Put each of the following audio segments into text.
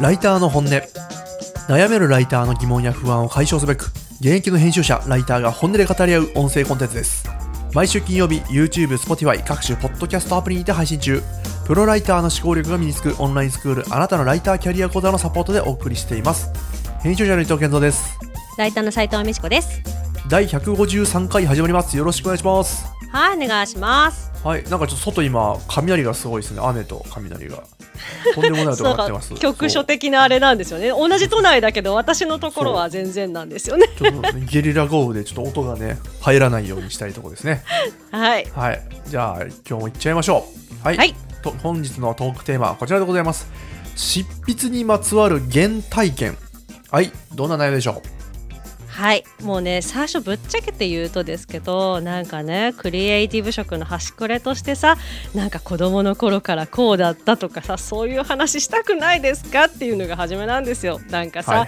ライターの本音。悩めるライターの疑問や不安を解消すべく現役の編集者ライターが本音で語り合う音声コンテンツです。毎週金曜日 YouTube、Spotify 各種ポッドキャストアプリにて配信中。プロライターの思考力が身につくオンラインスクールあなたのライターキャリア講座のサポートでお送りしています。編集者の伊藤健三です。ライターの斉藤美智子です。第153回始まります。よろしくお願いします。はい、お願いします。はい。なんかちょっと外今雷がすごいですね。雨と雷が。とんでもない音が鳴ってます。局所的なあれなんですよね。同じ都内だけど、私のところは全然なんですよね。ちょっとゲリラ豪雨でちょっと音がね入らないようにしたいところですね。はい。はい。じゃあ今日もいっちゃいましょう。はい、はい。と本日のトークテーマはこちらでございます。執筆にまつわる原体験。はい。どんな内容でしょはい。もうね、最初ぶっちゃけて言うとですけど、なんかね、クリエイティブ職の端くれとしてさ、なんか子供の頃からこうだったとかさ、そういう話したくないですかっていうのが初めなんですよ。なんかさ、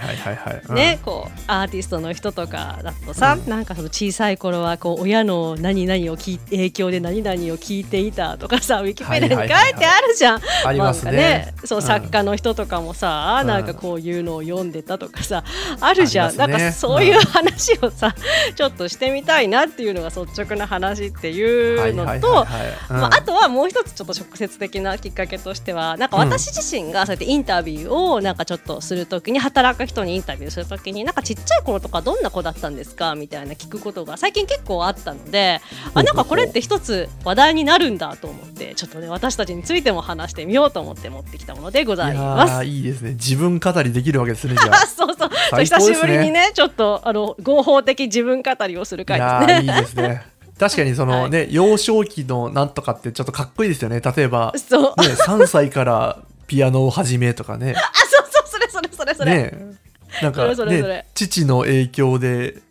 ね、こうアーティストの人とかだとさ、うん。なんかその小さい頃はこう親の何々を聞い影響で何々を聞いていたとかさウィキペディアに書いてあるじゃん。ありますね。なんかそう、うん作家の人とかもさ、うん。なんかこういうのを読んでたとかさあるじゃん、ね。なんかそういう話をさ、ちょっとしてみたいなっていうのが率直な話っていうのと。あ、あとはもう一つちょっと直接的なきっかけとしてはなんか私自身がそうやってインタビューをなんかちょっとするときに働く人にインタビューするときになんかちっちゃい頃とかどんな子だったんですかみたいな聞くことが最近結構あったのであなんかこれって一つ話題になるんだと思ってちょっとね私たちについても話してみようと思って持ってきたものでございます。ーいいですね。自分語りできるわけですねじゃあ。そうそう。久しぶりにね。ちょっとあの合法的自分語りをする回ですね。ーいいですね。確かにそのね、幼少期のなんとかってちょっとかっこいいですよね。例えば、ね、そう。あ3歳からピアノを始めとかね。そうそうそれそれそれそれ。ねなんかそれそれそれね父の影響で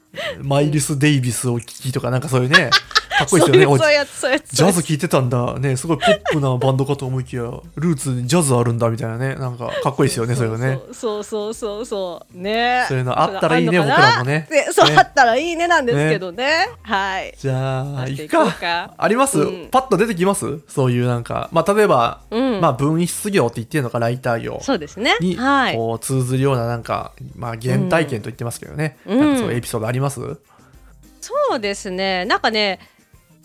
マイルス・デイビスを聴きとかなんかそういうねかっこいいですよねそうやつそうやつ。ジャズ聴いてたんだ。ねすごいポップなバンドかと思いきやルーツにジャズあるんだみたいなねなんかかっこいいですよねそういうのね。そうそうそうそう。ね。そういうのあったらいいね僕らもね。でそう、ねあったらいいねなんですけどね。はい。じゃあいこういくかか。あります、うん。パッと出てきます？そういうなんか。まあ例えば、うん。まあ文筆業って言ってるのかライター業。そうですね。にはい。こう通ずるようななんか、まあ、原体験と言ってますけどね、うん。なんかそういうエピソードあります、そうですね。なんかね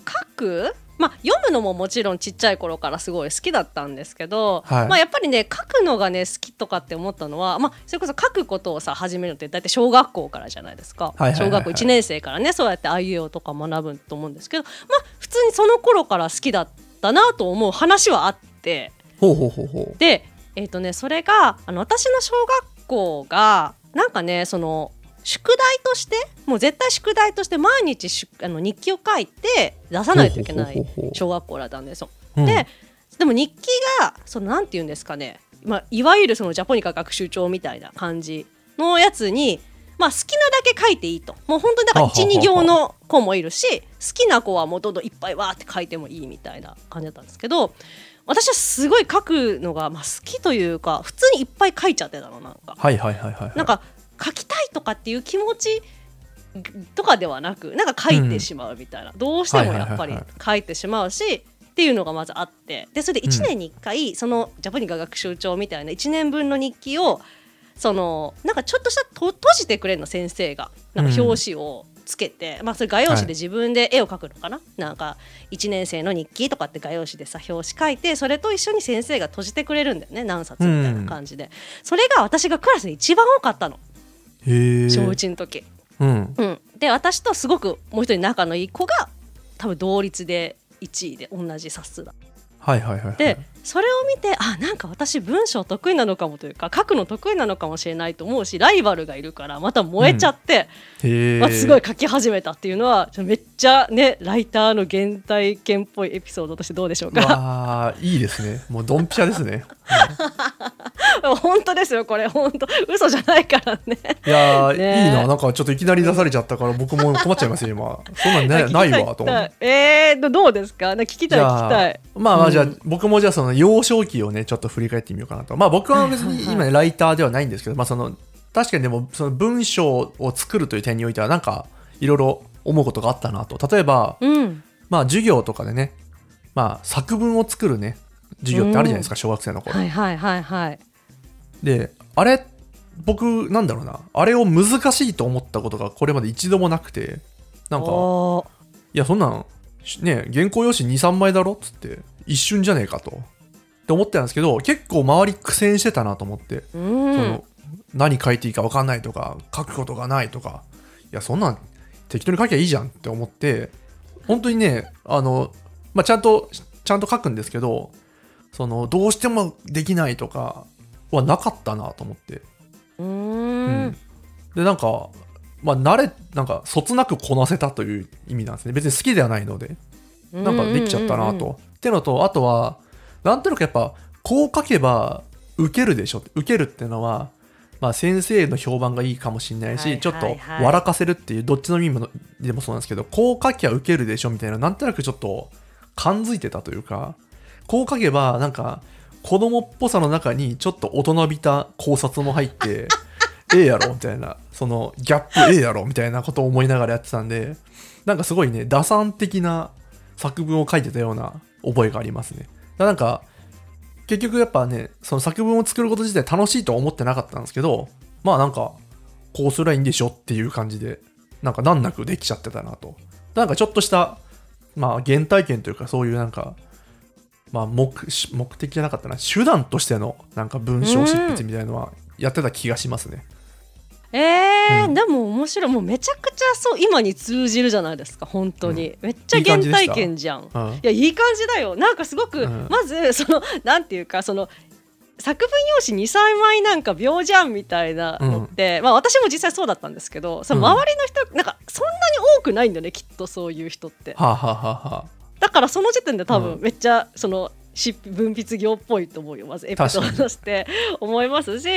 書く？まあ、読むのももちろんちっちゃい頃からすごい好きだったんですけど、はい。まあ、やっぱりね書くのがね好きとかって思ったのは、まあ、それこそ書くことをさ始めるのって大体小学校からじゃないですか、小学校1年生からねそうやってあいうえおとか学ぶと思うんですけど、まあ、普通にその頃から好きだったなと思う話はあって。ほうほうほうほう。で、えーとね、それがあの私の小学校がなんかねその宿題としてもう絶対宿題として毎日しあの日記を書いて出さないといけない小学校だったんですよ。うん。ででも日記がそのなんて言うんですかね、まあ、いわゆるそのジャポニカ学習帳みたいな感じのやつに、まあ、好きなだけ書いていいと。もう本当にだからはあはあはあ。12行の子もいるし好きな子はもうどんどんいっぱいわーって書いてもいいみたいな感じだったんですけど私はすごい書くのが、まあ、好きというか普通にいっぱい書いちゃってたのなんか。はいはいはいはい。なんか書きたいとかっていう気持ちとかではなくなんか書いてしまうみたいな、どうしてもやっぱりはいはいはいはい。書いてしまうしっていうのがまずあって。でそれで1年に1回、そのジャポニカ学習帳みたいな1年分の日記をそのなんかちょっとしたと閉じてくれるの先生がなんか表紙をつけて、まあそれ画用紙で自分で絵を描くのかな、なんか1年生の日記とかって画用紙でさ表紙書いてそれと一緒に先生が閉じてくれるんだよね何冊みたいな感じで、それが私がクラスで一番多かったの小1の時、うん。うん、で私とすごくもう一人仲のいい子が多分同率で1位で同じ冊数だ。はいはいはいはい。でそれを見てあなんか私文章得意なのかもというか書くの得意なのかもしれないと思うしライバルがいるからまた燃えちゃって、へえまあ、すごい書き始めたっていうのはめっちゃねライターの原体験っぽいエピソードとしてどうでしょうか。いいですね。もうドンピシャですね、本当ですよこれ。本当。嘘じゃないからね。いやー、ね。いいな。なんかちょっといきなり出されちゃったから僕も困っちゃいますよ今。そんなんねないわと思って。えー、どうですか？聞きたい聞きたい。まあまあじゃあ、うん。僕もじゃあその幼少期をねちょっと振り返ってみようかなと。まあ僕は別に今ねライターではないんですけどまあその確かにでもその文章を作るという点においてはなんかいろいろ思うことがあったなと。例えばうん。まあ授業とかでねまあ作文を作るね授業ってあるじゃないですか、小学生の頃、はいはいはいはい。であれ僕なんだろうなあれを難しいと思ったことがこれまで一度もなくてなんかいやそんなんしね原稿用紙23枚だろっつって一瞬じゃねえかとって思ってたんですけど結構周り苦戦してたなと思って、うそんの何書いていいか分かんないとか書くことがないとか。いやそんなん適当に書きゃいいじゃんって思って本当にねあの、まあ、ちゃんとちゃんと書くんですけどそのどうしてもできないとかはなかったなと思って。ううん。んでなんかまあ慣れなんかそつなくこなせたという意味なんですね。別に好きではないので。なんかできちゃったなと。ってのとあとはなんとなくやっぱこう書けば受けるでしょ。受けるっていうのは、まあ、先生の評判がいいかもしれないし、はいはいちょっとはい笑かせるっていうどっちの意味もでもそうなんですけどこう書きゃ受けるでしょみたいななんとなくちょっと感づいてたというかこう書けばなんか子供っぽさの中にちょっと大人びた考察も入って ええやろみたいなそのギャップええやろみたいなことを思いながらやってたんでなんかすごいね打算的な作文を書いてたような覚えがありますねらなんか結局やっぱねその作文を作ること自体楽しいとは思ってなかったんですけどまあなんかこうすればいいんでしょっていう感じでなんか難なくできちゃってたなと。なんかちょっとしたまあ原体験というかそういうなんかまあ目目的じゃなかったな。手段としてのなんか文章執筆みたいなのはやってた気がしますね、えーうん。でも面白い。もうめちゃくちゃそう今に通じるじゃないですか本当に、めっちゃ原体験じゃん。いうん。やいい感じだよ。なんかすごく、うん。まずそのなんていうかその作文用紙23枚なんか秒じゃんみたいなのって、まあ私も実際そうだったんですけどそのうん。周りの人、なんかそんなに多くないんだよねきっとそういう人って。はあ、はあはあはあ、だからその時点で多うん。分めっちゃその執文筆業っぽいと思うよまずエピソードとして思いますし。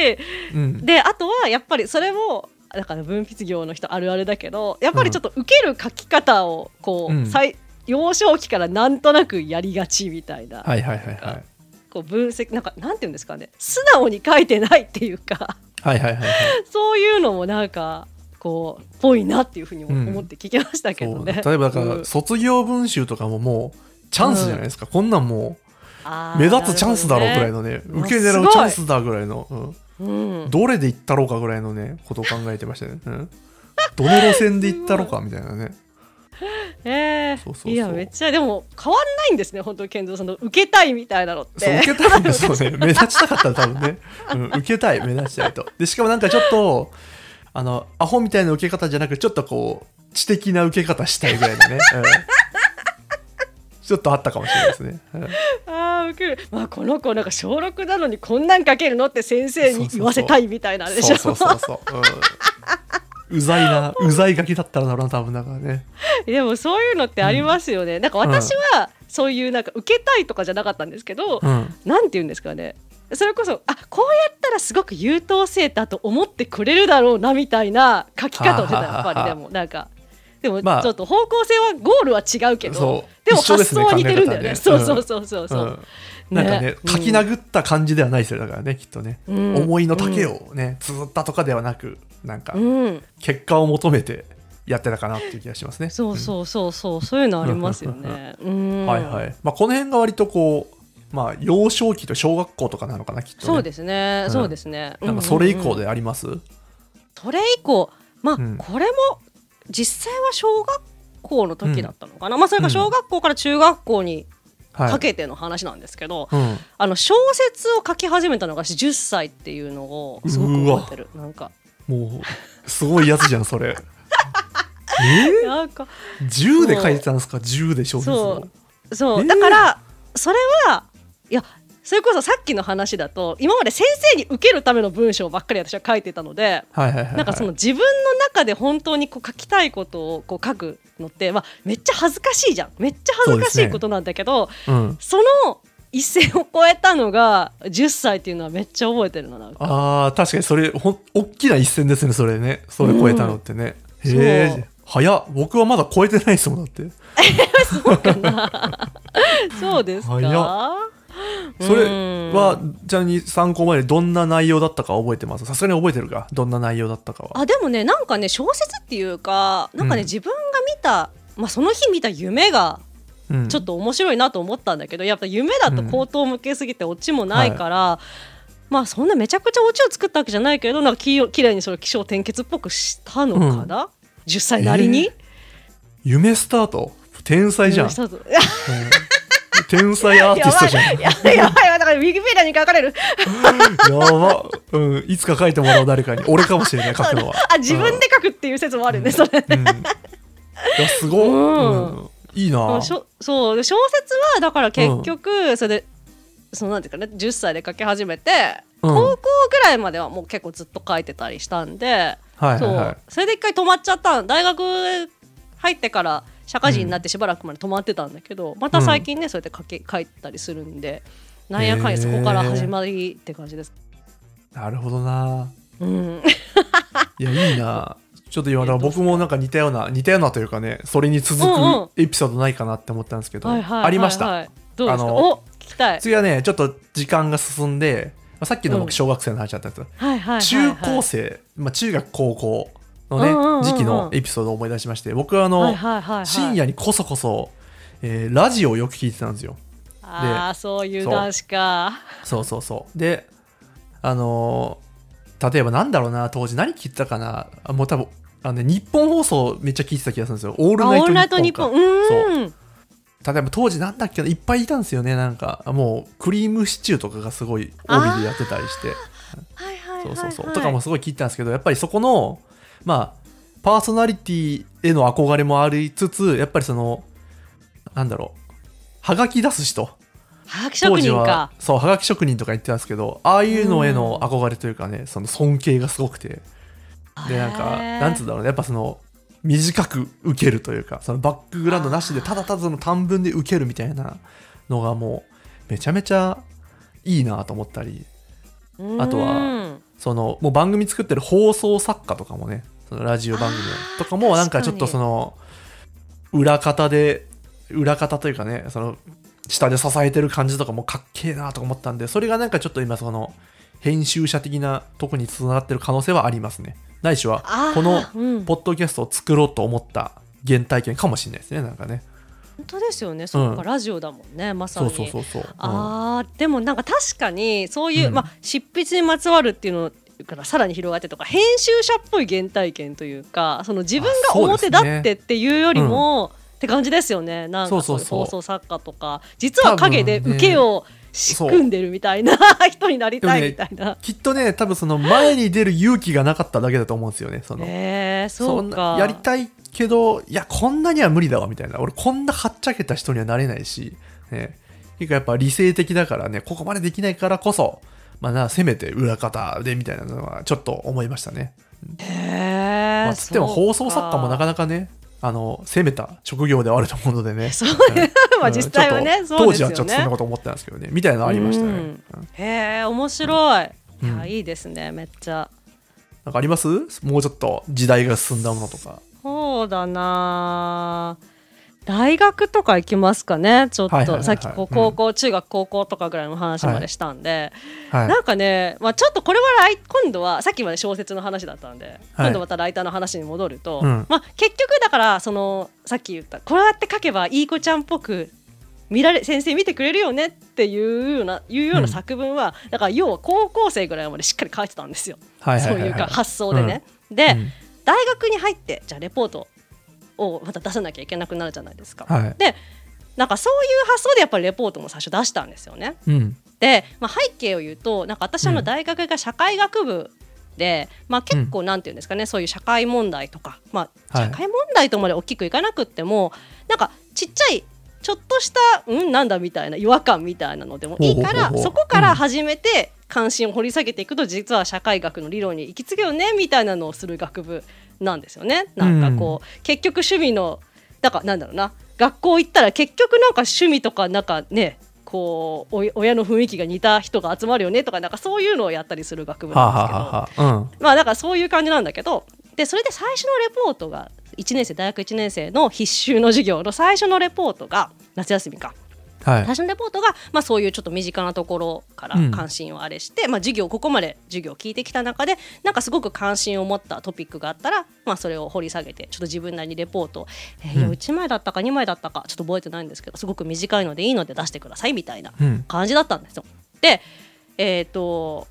うん、であとはやっぱりそれもだから文筆業の人あるあるだけどやっぱりちょっと受ける書き方をこう、うん。最幼少期からなんとなくやりがちみたいな、はいはいはいはい。こう分析なんかなんていうんですかね。素直に書いてないっていうか。はいはいはいはい。そういうのもなんかこうぽいなっていうふうにうん。思って聞きましたけどね。例えばだから、うん。卒業文集とかももうチャンスじゃないですか、こんなんもう目立つチャンスだろうぐらいのね受け狙うチャンスだぐらいの、うん。うん。どれで行ったろうかぐらいのねことを考えてましたね、うん、どの路線で行ったろうかみたいなね。えーそうそう。いやめっちゃでも変わんないんですね本当健三さんの受けたいみたいなのって。そう受けたいんですよね。目立ちたかったら多分ね、うん、受けたい目立ちたいと。でしかもなんかちょっとあのアホみたいな受け方じゃなくちょっとこう知的な受け方したいぐらいのね、うんちょっとあったかもしれないですね、う んあーウケる、まあ、この子なんか小6なのにこんなん書けるのって先生に言わせたいみたいなあれでしょ。そうそうそうそう、うん、うざいな うざいガキだったらだろうな多分だからね。でもそういうのってありますよね、なんか私はそういうなんか受けたいとかじゃなかったんですけど、うん。なんて言うんですかね。それこそあこうやったらすごく優等生だと思ってくれるだろうなみたいな書き方をしてたやっぱりでもなんかでもちまあ。ょっと方向性はゴールは違うけど、でも発想は似てるんだよね。そうそうそうそうそう、うん。なんかね書き殴った感じではないですよだからねきっとね、うん。思いの丈をね綴ったとかではなくなんかうん、結果を求めてやってたかなっていう気がしますね。そうそうそうそう。そういうのありますよね。はいはい。まあこの辺が割とこうまあ幼少期と小学校とかなのかなきっと、ね。そうですね、うん。そうですね。なんかそれ以降であります？それ以降、まあ、うん。これも実際は小学校の時だったのかな、まあそれが小学校から中学校にはい。かけての話なんですけど、うん。あの小説を書き始めたのが10歳っていうのをすごく覚えてる。なんか。もうすごいやつじゃんそれ。え？なんか。ー、10で書いてたんですか？10で小説をそう。そう、えー。だからそれはいやそれこそさっきの話だと今まで先生に受けるための文章ばっかり私は書いてたのではいはい。なんかその自分の中で本当にこう書きたいことをこう書くのって、まあ、めっちゃ恥ずかしいじゃん。めっちゃ恥ずかしいことなんだけどうん。そ,、の一線を越えたのが10歳っていうのはめっちゃ覚えてるなな。ああ確かにそれほん大きな一戦ですねそれね。それ超えたのってね、うん。へえそう。早っ。僕はまだ超えてないですもんだって。そうですか。早それうんはちなみに参考までどんな内容だったか覚えてます？さすがに覚えてるか？どんな内容だったかは。あでもねなんかね小説っていうかなんかね、うん。自分が見た、まあ、その日見た夢がうん。ちょっと面白いなと思ったんだけどやっぱ夢だと口頭向けすぎてオチもないから、まあそんなめちゃくちゃオチを作ったわけじゃないけどなんかききれいにそれ起承転結っぽくしたのかな、10歳なりに、夢スタート？天才じゃん、ん天才アーティストじゃん。やばいやばいだからウィキペディアに書かれるやば、うん、い。つか書い。てもらう誰かに俺かもしれない。書くのはあ自分で書くっていう説もあるね、それ、い。やすごい、うんい。いなそう小説はだから結局それで、そのなんてい。うかね10歳で書き始めて、高校ぐらい。まではもう結構ずっと書い。てたりしたんで、はいそうはいそれで一回止まっちゃった大学入ってから社会人になってしばらくまで止まってたんだけど、また最近ねそうやって書き書いたりするんでなんやかんやそこから始まりって感じです。なるほどな。うん、いやいいな。ちょっと今僕もなんか似たような似たようなというかねそれに続うんうん。くエピソードないかなって思ったんですけど、はいはいはいはい。ありました。どうですか？あのお聞きたい。次はねちょっと時間が進んでまあさっきのうん。僕小学生の話だったんですよ、はいはいはいはい。中高生、まあ、中学高校のね、うんうんうんうん時期のエピソードを思い出しまして僕はあの、はいはいはいはい。深夜にこそこそ、えーラジオをよく聞いてたんですよ。ああそういう男子か。そうそうそう。であのー例えばなんだろうな当時何聞いてたかな。あもう多分あの、ね、日本放送めっちゃ聞いてた気がするんですよ「オールナナイトニッッポンか」ポン。う。例えば当時なんだっけないっぱいいたんですよねなんか。もうクリームシチューとかがすごい帯でやってたりして。はいはいはいはい。そうそうそう。とかもすごい聞いてたんですけどやっぱりそこのまあパーソナリティへの憧れもありつつやっぱりそのなんだろうはがき出す人。はがき職当時は人か。そうはがき職人とか言ってたんですけどああいうのへの憧れというかねその尊敬がすごくて。でなんかなんつうんだろうねやっぱその短く受けるというかそのバックグラウンドなしでただただその短文で受けるみたいなのがもうめちゃめちゃいいなと思ったり。あとはうん。そのもう番組作ってる放送作家とかもねそのラジオ番組とかもなんかちょっとその裏方で裏方というかねその下で支えてる感じとかもかっけえなとか思ったんでそれがなんかちょっと今その編集者的なとこにつながってる可能性はありますね。ないしはこのうん。ポッドキャストを作ろうと思った原体験かもしれないですねなんかね。本当ですよね。そうか、うんラジオだもんね、まさそに。うそうそうそう、うん。あーでもなんか確かにそういう、うん。まあ、執筆にまつわるっていうのからさらに広がってとか編集者っぽい原体験というかその自分が表だってっていうよりも、って感じですよね。なんかそういうそうそう。そう放送作家とか実は陰で受けを仕組んでるみたいな 人になりたいみたいな。きっとね多分その前に出る勇気がなかっただけだと思うんですよねその。えー、そうんかやりたいけどいやこんなには無理だわみたいな。俺こんなはっちゃけた人にはなれないし、ね、結構やっぱ理性的だからねここまでできないからこそまあなせめて裏方でみたいなのはちょっと思いましたね、へーまあ、つっても放送作家もなかななかねあの攻めた職業ではあると思うのでね。そううん。まあ実際はね当時はちょっとそんなこと思ってたんですけどね。みたいなのありましたね、へえ面白い、うん。いやいいですねめっちゃ。なんかあります？もうちょっと時代が進んだものとか。そうだな大学とか行きますかねちょっと、はいはいはいはい。さっきこう高校、中学高校とかぐらいの話までしたんで、はい。なんかね、まあ、ちょっとこれは来今度はさっきまで小説の話だったんで、はい。今度またライターの話に戻ると、うん。まあ、結局だからそのさっき言ったこうやって書けばいい子ちゃんっぽく見られ先生見てくれるよねっていうようないうような作文は、だから要は高校生ぐらいまでしっかり書いてたんですよ、はいはいはいはい。そういうか発想でね。で、うん。大学に入ってじゃあレポートをまた出さなきゃいけなくなるじゃないですか。はい。でなんかそういう発想でやっぱりレポートも最初出したんですよね。うん。で、まあ、背景を言うとなんか私の大学が社会学部で、まあ、結構なんていうんですかね、そういう社会問題とか、まあ、はい。社会問題とまで大きくいかなくってもなんかちっちゃいちょっとしたうんなんだみたいな違和感みたいなのでもいいからそこから始めて関心を掘り下げていくと実は社会学の理論に行き着くよねみたいなのをする学部なんですよね。なんかこう、結局趣味のだからなんだろうな。学校行ったら結局なんか趣味とかなんかねこう親の雰囲気が似た人が集まるよねとかなんかそういうのをやったりする学部はあ、なんですけど、はあはあはあうん。まあだからそういう感じなんだけどでそれで最初のレポートが1年生大学1年生の必修の授業の最初のレポートが夏休みか、はい。最初のレポートが、まあ、そういうちょっと身近なところからうん。関心をあれして、まあ、授業ここまで授業を聞いてきた中でなんかすごく関心を持ったトピックがあったら、まあ、それを掘り下げてちょっと自分なりにレポートを、えーいやうん1枚だったか2枚だったかちょっと覚えてないんですけどすごく短いのでいいので出してくださいみたいなうん。感じだったんですよ。でえっ、と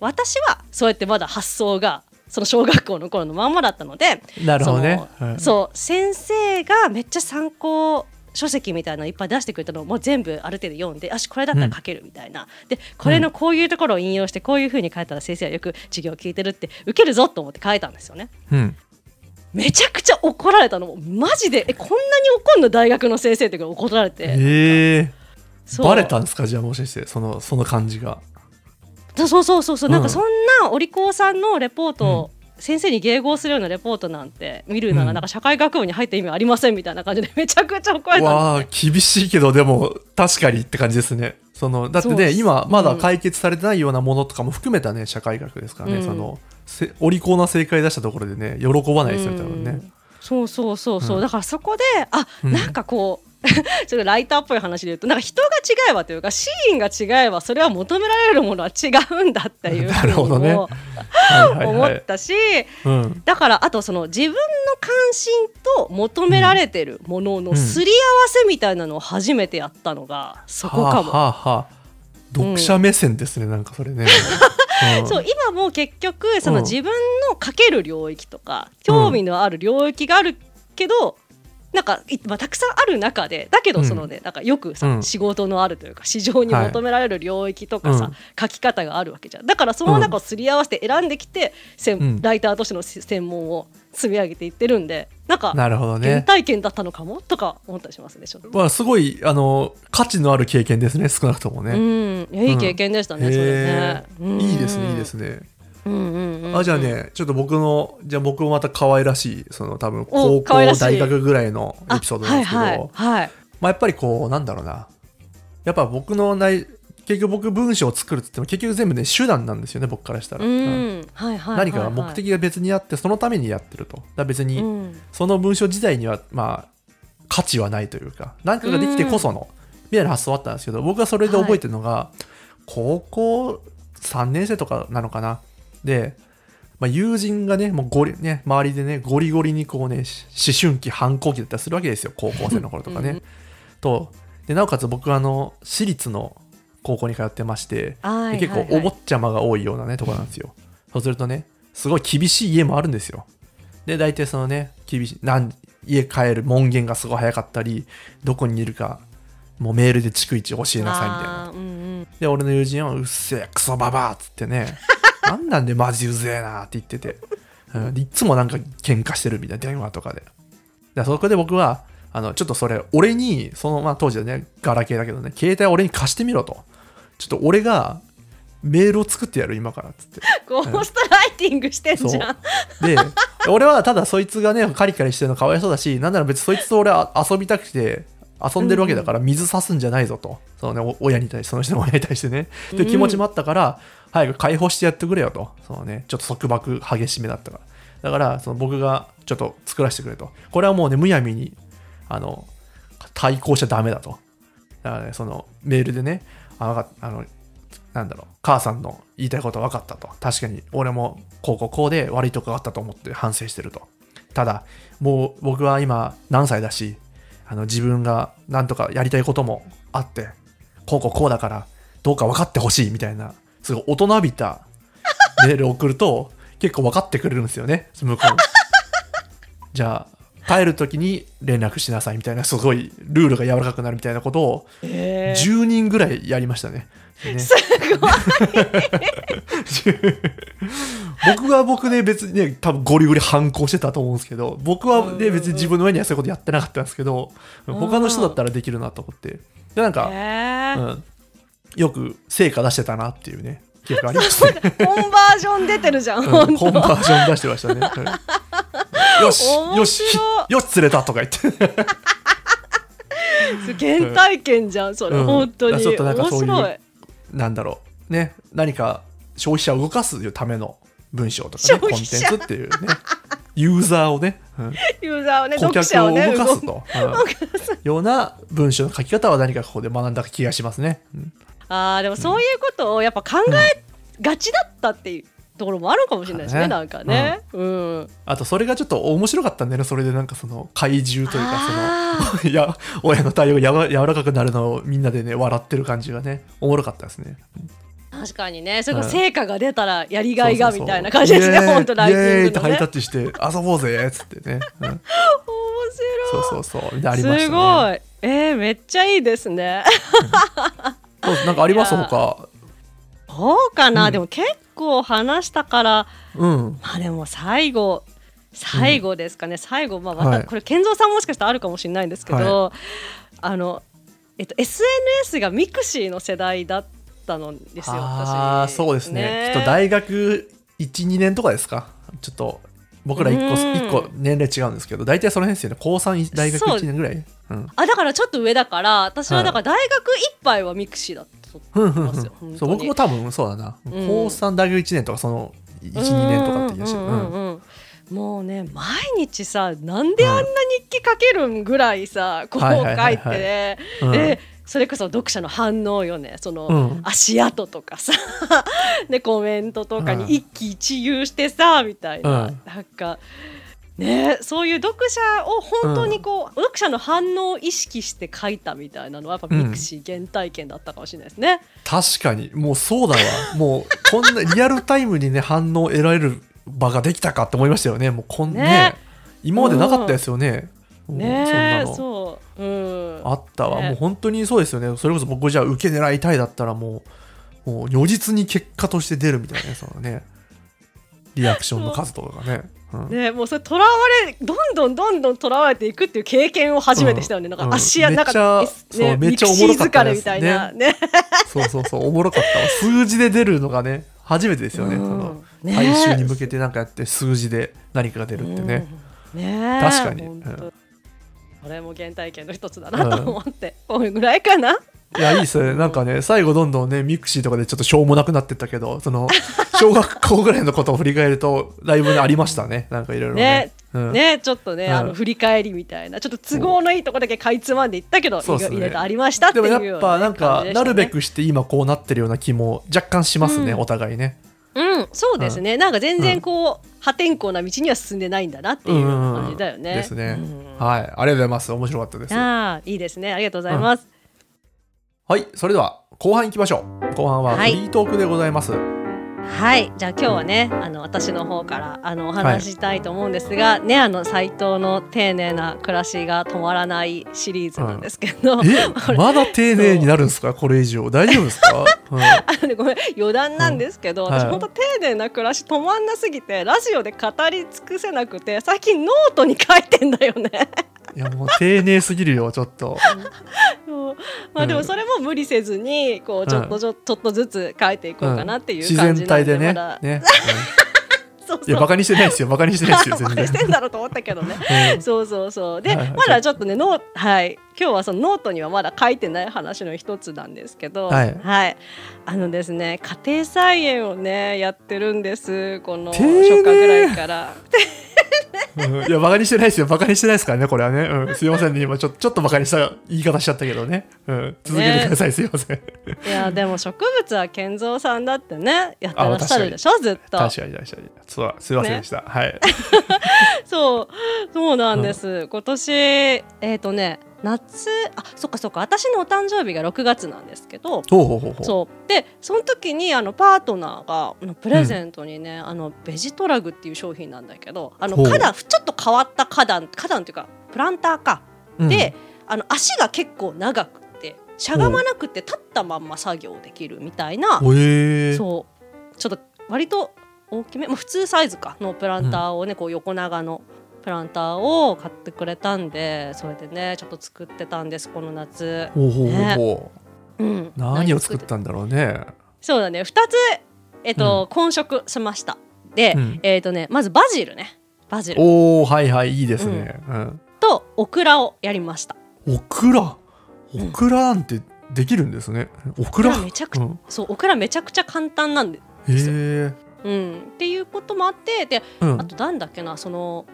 私はそうやってまだ発想がその小学校の頃のまんまだったのでなるほどね。はい。そう先生がめっちゃ参考書籍みたいなのいっぱい出してくれたのをもう全部ある程度読んでよしこれだったら書けるみたいな、でこれのこういうところを引用してこういうふうに書いたら先生はよく授業を聞いてるって受けるぞと思って書いたんですよね。うん。めちゃくちゃ怒られたの。もマジで。えこんなに怒んの大学の先生とか怒られて。ええ。そう。バレたんですか？じゃあもしかしてそのその感じが。そうそうそうそう、うんなん。かそんなお利口さんのレポートを、先生に迎合するようなレポートなんて見るなうん。らなんか社会学部に入った意味ありませんみたいな感じでめちゃくちゃ怒られたんわあ厳しいけどでも確かにって感じですね。そのだってね今まだ解決されてないようなものとかも含めたね社会学ですからね、うん。そのせお利口な正解出したところでね喜ばないですよ多分ね。うんそうそうそうそう、うん。だからそこであ、うん。なんかこう ちょっとライターっぽい話で言うとなんか人が違えばというかシーンが違えばそれは求められるものは違うんだっていう なるほどね思はい、ったし、うん、だからあとその自分の関心と求められてるもののすり合わせみたいなのを初めてやったのがそこかも。はあはあはあ。読者目線ですね、なんかそれね、うん。そう今も結局そのうん。自分のかける領域とか興味のある領域があるけど、なんか、いまあ、たくさんある中でだけどそのね、なんかよくさ、うん。仕事のあるというか市場に求められる領域とかさ、はい書き方があるわけじゃん。だからその中をすり合わせて選んできて、うん。ライターとしてのせ専門を積み上げていってるんでなんかなるほど原ね。体験だったのかもとか思ったりしますね。まあ、すごいあの価値のある経験ですね、少なくともうね。ん、いやいい経験でしたね、へそれね。いいですね、いいですね。うんうんうん。あじゃあね、ちょっと僕の、じゃあ僕もまた可愛らしい、その多分高校、大学ぐらいのエピソードなんですけど、はいはい。はい。まあ、やっぱりこう、なんだろうな、やっぱ僕の内、結局僕文章を作るって言っても結局全部ね、手段なんですよね、僕からしたら。ううんんはいはいはいはい。何かが目的が別にあって、そのためにやってると。だ別に、うん。その文章自体には、まあ、価値はないというか、何かができてこその、みたいな発想あったんですけど、僕はそれで覚えてるのが、高校3年生とかなのかな。で、まあ、友人がね、もうゴリ、ね、周りでね、ゴリゴリにこうね、し思春期、反抗期だったりするわけですよ、高校生の頃とかね。うんと、で、なおかつ僕はあの、私立の高校に通ってまして、結構お坊ちゃまが多いようなねとこなんですよ。そうするとね、すごい厳しい家もあるんですよ。で、大体そのね、厳しい、なん家帰る門限がすごい早かったり、どこにいるか、もうメールで逐一教えなさいみたいな。うんうんで、俺の友人は、うっせえ、クソババアっつってね、なんなんでマジうぜえなって言ってて、うんでいっつもなんか喧嘩してるみたいな、電話とかで。でそこで僕は、あの、ちょっとそれ、俺に、その、まあ当時はね、ガラケーだけどね、携帯俺に貸してみろと。ちょっと俺が、メールを作ってやる今からっつって。ゴーストライティングしてんじゃんで、俺はただそいつがね、カリカリしてるのかわいそうだし、なんなら別にそいつと俺は遊びたくて、遊んでるわけだから水差すんじゃないぞと。そのね、お親に対して、その人の親に対してね。という気持ちもあったから、早く解放してやってくれよと。そのね、ちょっと束縛激しめだったから。だから、その僕がちょっと作らせてくれと。これはもうね、むやみに、あの、対抗しちゃダメだと。だからね、そのメールでね、ああの、なんだろう、母さんの言いたいこと分かったと。確かに、俺もこうこうこうで悪いとこがあったと思って反省してると。ただ、もう僕は今何歳だし、あの自分がなんとかやりたいこともあって、こうこうこうだから、どうか分かってほしいみたいな、すごい大人びた メールを送ると、結構分かってくれるんですよね、向こう。じゃあ、帰るときに連絡しなさいみたいな、すごいルールが柔らかくなるみたいなことを、えー。10人ぐらいやりましたね。でね。すごい。僕は僕で別にね、多分ゴリゴリ反抗してたと思うんですけど、僕はね、別に自分の上にはそういうことやってなかったんですけど、他の人だったらできるなと思って。で、なんか、えー。うん、よく成果出してたなっていうね、記憶あります。ね。コンバージョン出てるじゃん、うんコンバージョン出してましたね。うん。よし、よ面しよし、釣れたとか言って。原体験じゃん。それ、うん。本当にちょっとなんかそういうなんだろう、ね、何か消費者を動かすための文章とかね、コンテンツっていうね、ユーザーをね、うん。ユーザーをね顧読客を動動かすと、うん。ような文章の書き方は何かここで学んだ気がしますね。うんあーでもそういうことをやっぱ考えがちだったっていうところもあるかもしれないですね、ねなんかね、うん、あとそれがちょっと面白かったんだよねそれでなんかその怪獣というかあその いや親の対応がやわ柔らかくなるのをみんなでね笑ってる感じがねおもろかったですね。確かにね。それ成果が出たらやりがいがそうそうそうみたいな感じですね本当ライテイエーイィングのね。ってハイタッチして 遊ぼうぜっつってね。うん面そうそうそう。みんなあり白いすましたね。ごい。えー、めっちゃいいですねそうなんかあります他。そうかな、うん。でも結構話したから。うん。まあでも最後最後ですかね、最後まあまはい。たこれ健三さんもしかしたらあるかもしれないんですけど、あのえっと SNS がミクシーの世代だったのですよああ私そうですね。きっと大学12年とかですか？ちょっと僕ら1個うん。一個年齢違うんですけど大体その辺ですよね。高3大学そう1年ぐらい。う。ん。あだからちょっと上だから私ははいだから大学いっぱいはミクシーだったそう僕も多分そうだな、うん。高3大学1年とかその12年とかって気がしてるうんうんうん。うん。もうね毎日さなんであんな日記書けるんぐらいさ、こうはいはい書はいはいいてね、うんでそれこそ読者の反応よね。その、うん。足跡とかさ。で コメントとかうん。に一喜一憂してさみたいな、うん。なんかねそういう読者を本当にこう、読者の反応を意識して書いたみたいなのはやっぱミクシー原体験だったかもしれないですね。確かに。もうそうだわ。もうこんなリアルタイムにね反応を得られる場ができたかって思いましたよね。もうこんね。ね。今までなかったですよね、ねの。そう、うん、あったわ、ね。もう本当にそうですよね。それこそ僕じゃあ受け狙いたいだったらもうもう如実に結果として出るみたいなねそのね。リアクションの数とかがね、うん。ね、もうそれとらわれどんどんどんどんとらわれていくっていう経験を初めてしたよね、なん。うんか足や、うん。なんかねめっちゃおもろかったです疲れみたいなね。そうそうそうおもろかったわ。数字で出るのがね初めてですよね、うん。そのね大衆に向けてなんかやって数字で何かが出るってね、うん。ね確かにこれも原体験の一つだなと思って、これぐらいかな？いやいいっすね。なんかね最後どんどんねミクシーとかでちょっとしょうもなくなってったけどその小学校ぐらいのことを振り返るとだいぶねありましたね。なんかいろいろね。ね。うん。ねちょっとね、うん。あの振り返りみたいな。ちょっと都合のいいとこだけかいつまんでいったけどそうっすね。いろいろありましたってでいうようもやっぱなんかね。なるべくして今こうなってるような気も若干しますね、うん。お互いね。うんそうですね、なんか全然こう、破天荒な道には進んでないんだなっていう感じだよね、ですね、うん。はいありがとうございます。面白かったです。はああい。いですね。ありがとうございます、いそれでは後半いきましょう。後半はフはい。リートークでございます。はい、じゃあ今日はね、あの私の方からあのお話ししたいと思うんですが、ねあの斉藤の丁寧な暮らしが止まらないシリーズなんですけど、え？まだ丁寧になるんですか？これ以上。大丈夫ですか、うん。あのねごめん余談なんですけど、うん。はい私本当丁寧な暮らし止まんなすぎてラジオで語り尽くせなくて最近ノートに書いてんだよね。いやもう丁寧すぎるよちょっと。そうまあでもそれも無理せずにこうちょっとちょ,、ちょっとずつ書いていこうかなっていう自感じなんで,、然体でね。ね、そうう。んいやバカにしてないですよバカにしてないですよ全然。してんだろうと思ったけどね。うん。そうそうそう。で、はいはい。まだちょっとねノーはい今日はそのノートにはまだ書いてない話の一つなんですけど、はい。あのですね家庭菜園をねやってるんです。この初夏ぐらいから。うん。いやバカにしてないですよ。バカにしてないですからねこれはね、うん、すいませんね。今ちょちょっとバカにした言い方しちゃったけどね、うん、続けてください、すいません。いやでも植物は健三さんだってねやってらっしゃるでしょずっと。確かに確かに。そうすいませんでした、はい。そう。そうなんです、今年えっ、とね夏あそっかそっか私のお誕生日が6月なんですけどそう。でその時にあのパートナーがプレゼントにね、あのベジトラグっていう商品なんだけどあの花壇ちょっと変わった花壇花壇っていうかプランターか、うん。であの足が結構長くてしゃがまなくて立ったまんま作業できるみたいな、そう。ちょっと割と大きめ、まあ、普通サイズかのプランターをね、こう横長のプランターを買ってくれたんでそれでねちょっと作ってたんですこの夏。ほうほうほうほう。ん、う何を作ったんだろうね。そうだね。2つ、えっと混色しました。で、うん。えっとねまずバジルね。バジル。おおはいはいいいですね、うん。とオクラをやりました。オクラ？オん。クラなんてできるんですね、オクラ？オクラめちゃくちゃうん、そうオクラめちゃくちゃ簡単なんで、へえうん、っていうこともあってでうん。あとなんだっけなその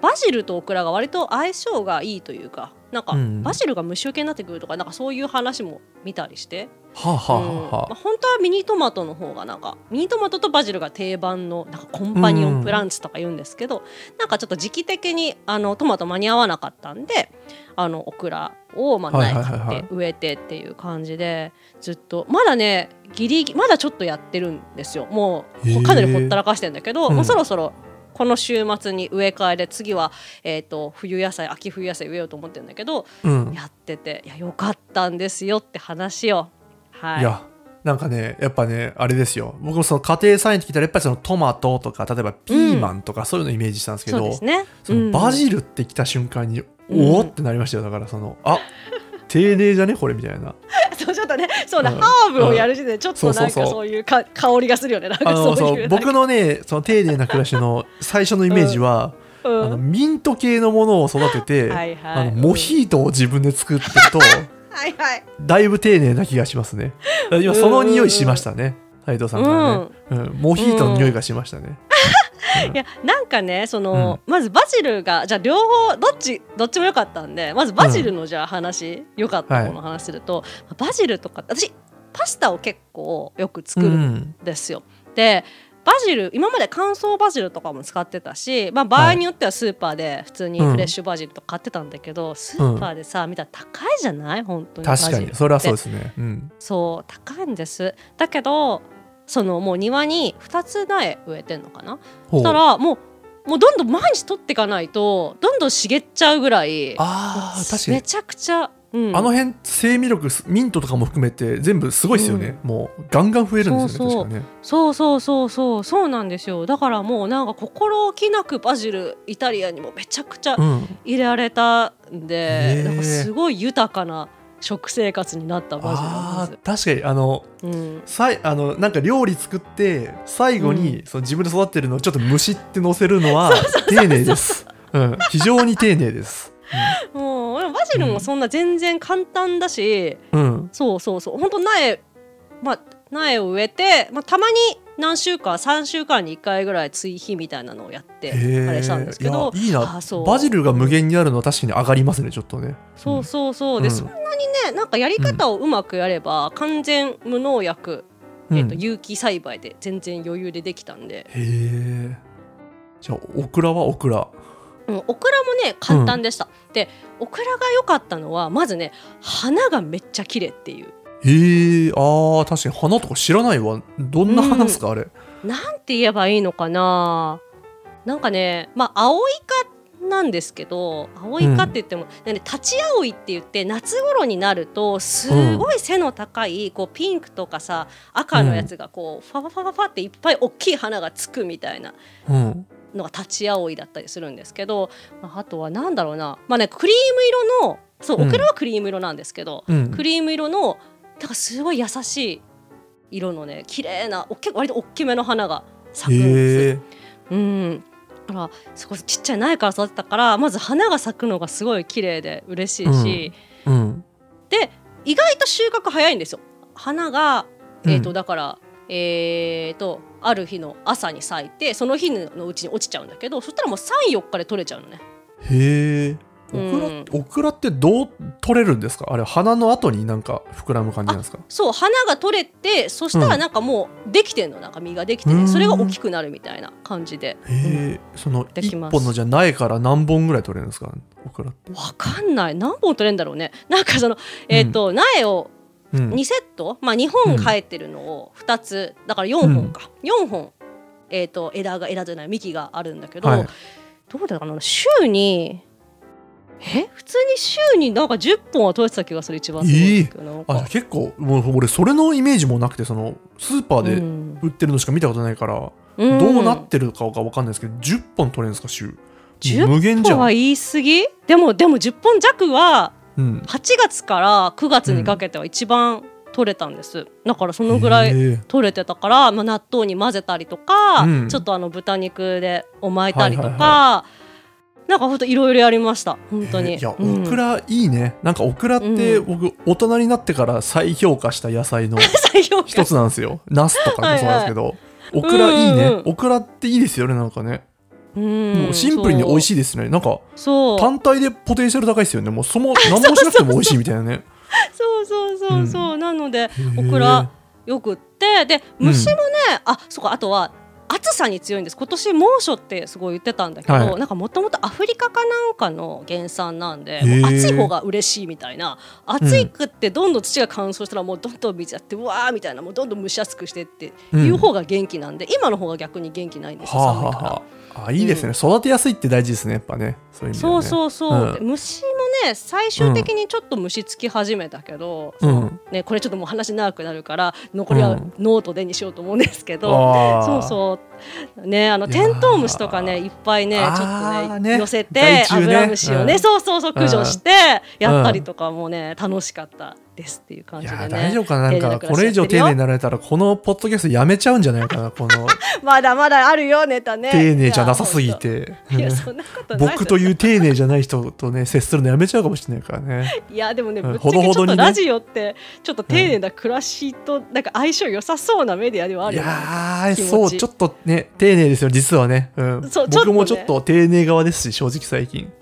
バジルとオクラが割と相性がいいというかなんかうん。バジルが虫除けになってくるとかなんかそういう話も見たりして、はあ、はあうんはあ。はまあ、本当はミニトマトの方がなんかミニトマトとバジルが定番のなんかコンパニオンプランツとか言うんですけど、なんかちょっと時期的にあのトマト間に合わなかったんであのオクラをまあ苗買って植えてっていう感じでずっとまだねギリギリまだちょっとやってるんですよ。もうかなりほったらかしてんだけど、うん。もうそろそろこの週末に植え替えで次は、えー、と冬野菜秋冬野菜植えようと思ってるんだけどうん。やってていやよかったんですよって話を。はい。いやなんかねやっぱねあれですよ。僕もその家庭菜園って聞いたらやっぱりそのトマトとか例えばピーマンとかそういうのイメージしたんですけど、そうですね。そのバジルって来た瞬間に、おおってなりましたよ。だからそのあ丁寧じゃねこれみたいな。そうちょっとねそうだ、うん。ハーブをやる時点でちょっとなんかそういうか香りがするよね。なんかあのそういうそう僕のねその丁寧な暮らしの最初のイメージは、うん。あのミント系のものを育てて、はいはい。あのモヒートを自分で作ってると はいはい。だいぶ丁寧な気がしますね。今その匂いしましたね。斉藤さんからね、うん。モヒートの匂いがしましたね、いやなんかねその、まずバジルがじゃあ両方どっちどっちも良かったんでまずバジルのじゃあ話良、かったものを話すると、バジルとか私パスタを結構よく作るんですよ。でバジル今まで乾燥バジルとかも使ってたし、まあ、場合によってはスーパーで普通にフレッシュバジルとか買ってたんだけど、スーパーでさ見たら高いじゃない？本当に確かに。それはそうですね、うん、そう高いんです。だけどそのもう庭に2つ苗植えてんのかな？ほそうしたらもうもうどんどん毎日取っていかないとどんどん茂っちゃうぐらいあー確かに。めちゃくちゃ、うん、あの辺生命力ミントとかも含めて全部すごいですよね、もうガンガン増えるんですよねそうそう。確かね。そうそうそうそう。そうなんですよ。だからもうなんか心置きなくバジルイタリアンにもめちゃくちゃうん。入れられたんで、へー。なんかすごい豊かな食生活になったバジルなんあでー確かにあのす、うん、さいあのなんか料理作って最後に、その自分で育ってるのをちょっと蒸しって乗せるのは 丁寧です、うん、非常に丁寧です、もうバジルもそんな全然簡単だし、うん。うんそうそうそう。本当苗まあ苗を植えて、まあ、たまに何週間3週間に1回ぐらい追肥みたいなのをやってへあれしたんですけどいやいいな。バジルが無限にあるのは確かに上がりますねちょっとね。そうそうそう。で、うん。そんなにねなんかやり方をうまくやれば、完全無農薬、うん。えー、と有機栽培で全然余裕でできたんで、へえ。じゃあオクラはオクラ。うん、オクラもね簡単でした、でオクラが良かったのはまずね花がめっちゃ綺麗っていう。へえ。あー確かに花とか知らないわ。どんな花ですか、あれ。なんて言えばいいのかな。なんかねまあ青イカなんですけど青イカって言っても、ね、立ち青いって言って夏頃になるとすごい背の高いこうピンクとかさ赤のやつがこうファファファファっていっぱい大きい花がつくみたいなうん。のが立ち青いだったりするんですけど、まあ、あとはなんだろうな。まあねクリーム色のそううん。オクラはクリーム色なんですけど、うん。クリーム色のなんかすごい優しい色のね綺麗なおっき割と大きめの花が咲くんです。うん。だからそこちっちゃい苗から育てたからまず花が咲くのがすごい綺麗で嬉しいし、うん。で意外と収穫早いんですよ。花が、えーとうん。だから、えー、とある日の朝に咲いてその日のうちに落ちちゃうんだけどそしたらもう34日で取れちゃうのね。へえオクラ、うん。オクラってどう取れるんですか？あれ花の後になんか膨らむ感じなんですか？そう花が取れてそしたらなんかもうできてんの？なんか実ができてそれが大きくなるみたいな感じで。へえ、その一できます。本のじゃ苗から何本ぐらい取れるんですか？オクラって。わかんない。何本取れるんだろうね。なんかそのえっ、と、苗をうん。2セット、まあ、2本生えてるのを2つ。だから4本か、4本、えー、と枝が枝じゃない幹があるんだけど、はい。どうだろうな？週にえ？普通に週になんか10本は取れてた気がする一番。すごいんですけど、なんか。あ結構もう俺それのイメージもなくてそのスーパーうでん。売ってるのしか見たことないから、うん。どうなってるかが分かんないですけど10本取れるんですか週。10無限じゃん、本は言い過ぎ？でもでも10本弱はうん、8月から9月にかけては一番取れたんです、だからそのぐらい取れてたから、まあ、納豆に混ぜたりとか、うん。ちょっとあの豚肉でお巻いたりとか、はいはいなんかほんといろいろやりました。本当に。いや、うん。オクラいいね。なんかオクラってうん。僕大人になってから再評価した野菜の 一つなんですよ。ナスとかもそうなんですけど。オクラいいね、うんうん。オクラっていいですよねなんかね。うんもうシンプルに美味しいですね。なんかそう。単体でポテンシャル高いですよね。もうその 何もしなくても美味しいみたいなね。そうそうそうそう、なのでオークラよくって。で虫もね、あそうかあとは暑さに強いんです。今年猛暑ってすごい言ってたんだけど、はい。なんかもともとアフリカかなんかの原産なんで暑い方が嬉しいみたいな。暑いくってどんどん土が乾燥したらもうどんどん水やってうわーみたいなもうどんどん蒸し暑くしてっていう方が元気なんで、今の方が逆に元気ないんですよ、はあ寒いから。はあはああいいですね、育てやすいって大事ですねやっぱね。そういう意味ではそうねそうそう、うん。で虫もね最終的にちょっと虫つき始めたけど、うん。ね、これちょっともう話長くなるから残りはうん。ノートでにしようと思うんですけど、そうそう。ねあのテントウムシとかねいっぱいねちょっあとーねね。寄せてアブラムシをね、うん。そうそうそう駆除してやったりとかもね楽しかったですっていう感いやじでね。大丈夫かな？なんかこれ以上丁寧になられたらこのポッドキャストやめちゃうんじゃないかな？この まだまだあるよネタね。丁寧じゃなさすぎて。僕という丁寧じゃない人とね接するのやめちゃうかもしれないからね。いやでもねうんぶっちゃけちょほどほどにね。っとラジオってちょっと丁寧な暮らしとなんか相性良さそうなメディアではあいるよねやー気持ち。そうちょっとね丁寧ですよ実はね、うん、そう僕もちょっと丁寧側ですし正直最近、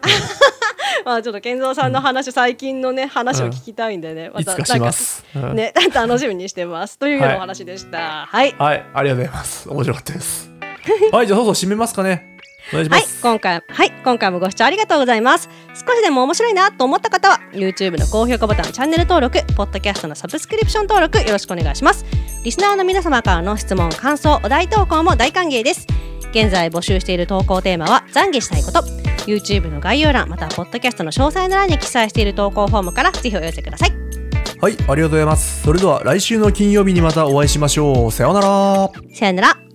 ま あちょっと健三さんの話、最近のね話を聞きたいんでね、ます、うんなんかね 楽しみにしてます。というようなお話でした。はい、はい。ありがとうございます。面白かったです。はいじゃあそろそろ締めますかね。お願いしまはいす、、今回はい今回もご視聴ありがとうございます。少しでも面白いなと思った方は YouTube の高評価ボタン、チャンネル登録、ポッドキャストのサブスクリプション登録よろしくお願いします。リスナーの皆様からの質問、感想、お題投稿も大歓迎です。現在募集している投稿テーマは懺悔したいこと YouTube の概要欄またはポッドキャストの詳細の欄に記載している投稿フォームからぜひお寄せください。はいありがとうございます。それでは来週の金曜日にまたお会いしましょう。さようなら。さよなら